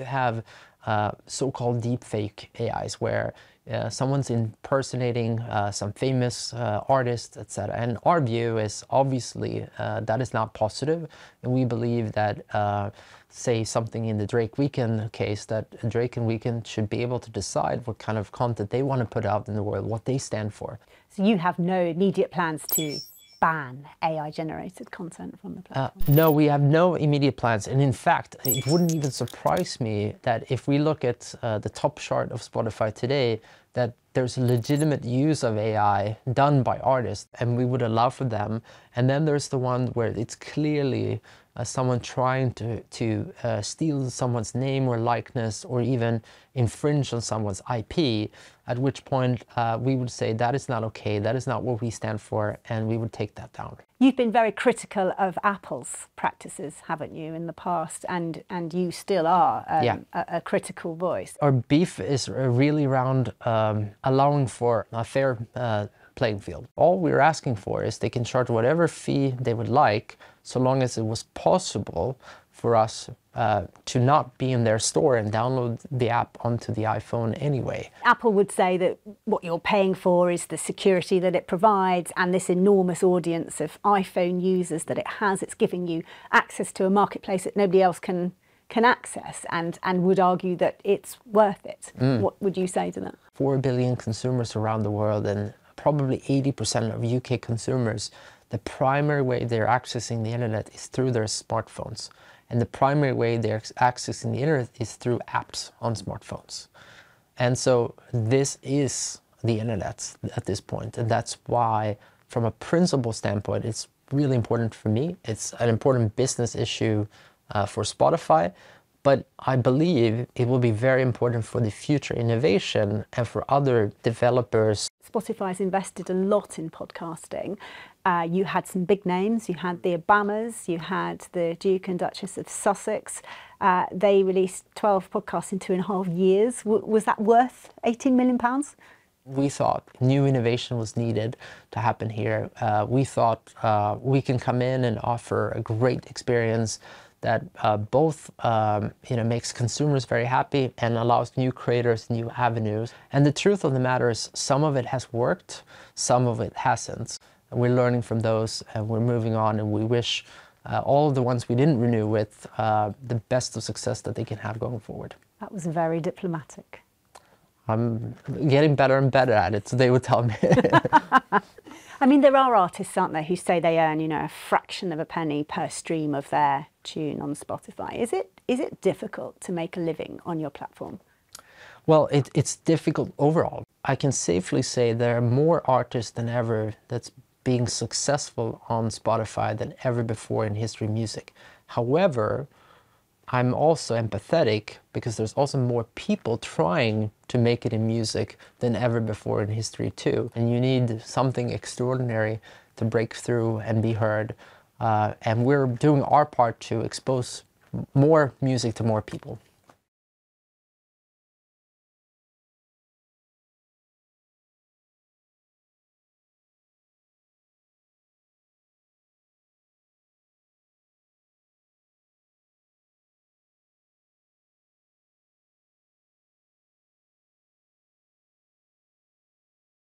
have uh, so-called deepfake AIs where uh, someone's impersonating uh, some famous uh, artist, etc. And our view is obviously uh, that is not positive, and we believe that, uh, say something in the Drake Weeknd case, that Drake and Weeknd should be able to decide what kind of content they want to put out in the world, what they stand for. So you have no immediate plans to ban AI generated content from the uh, platform? Uh, no, we have no immediate plans. And in fact, it wouldn't even surprise me that if we look at uh, the top chart of Spotify today, that there's legitimate use of AI done by artists and we would allow for them. And then there's the one where it's clearly uh, someone trying to, to uh, steal someone's name or likeness or even infringe on someone's IP, at which point uh, we would say that is not okay, that is not what we stand for, and we would take that down. You've been very critical of Apple's practices, haven't you, in the past, and, and you still are um, yeah. a, a, critical voice. Our beef is really around um, allowing for a fair uh, playing field. All we're asking for is they can charge whatever fee they would like, so long as it was possible for us uh, to not be in their store and download the app onto the iPhone anyway. Apple would say that what you're paying for is the security that it provides and this enormous audience of iPhone users that it has. It's giving you access to a marketplace that nobody else can can access and, and would argue that it's worth it. Mm. What would you say to that? Four billion consumers around the world and probably 80% of UK consumers, the primary way they're accessing the internet is through their smartphones. And the primary way they're accessing the internet is through apps on smartphones. And so this is the internet at this point. And that's why, from a principle standpoint, it's really important for me. It's an important business issue uh, for Spotify, but I believe it will be very important for the future innovation and for other developers. Spotify's invested a lot in podcasting. Uh, you had some big names. You had the Obamas, you had the Duke and Duchess of Sussex. Uh, they released 12 podcasts in two and a half years. W was that worth 18 million pounds? We thought new innovation was needed to happen here. Uh, we thought uh, we can come in and offer a great experience that uh, both um, you know makes consumers very happy and allows new creators new avenues. And the truth of the matter is, some of it has worked, some of it hasn't. And we're learning from those, and we're moving on. And we wish uh, all of the ones we didn't renew with uh, the best of success that they can have going forward. That was very diplomatic. I'm getting better and better at it, so they would tell me. I mean, there are artists, aren't there, who say they earn, you know, a fraction of a penny per stream of their tune on Spotify. Is it is it difficult to make a living on your platform? Well, it, it's difficult overall. I can safely say there are more artists than ever that's being successful on Spotify than ever before in history music. However, I'm also empathetic because there's also more people trying to make it in music than ever before in history too. And you need something extraordinary to break through and be heard. Uh, and we're doing our part to expose more music to more people.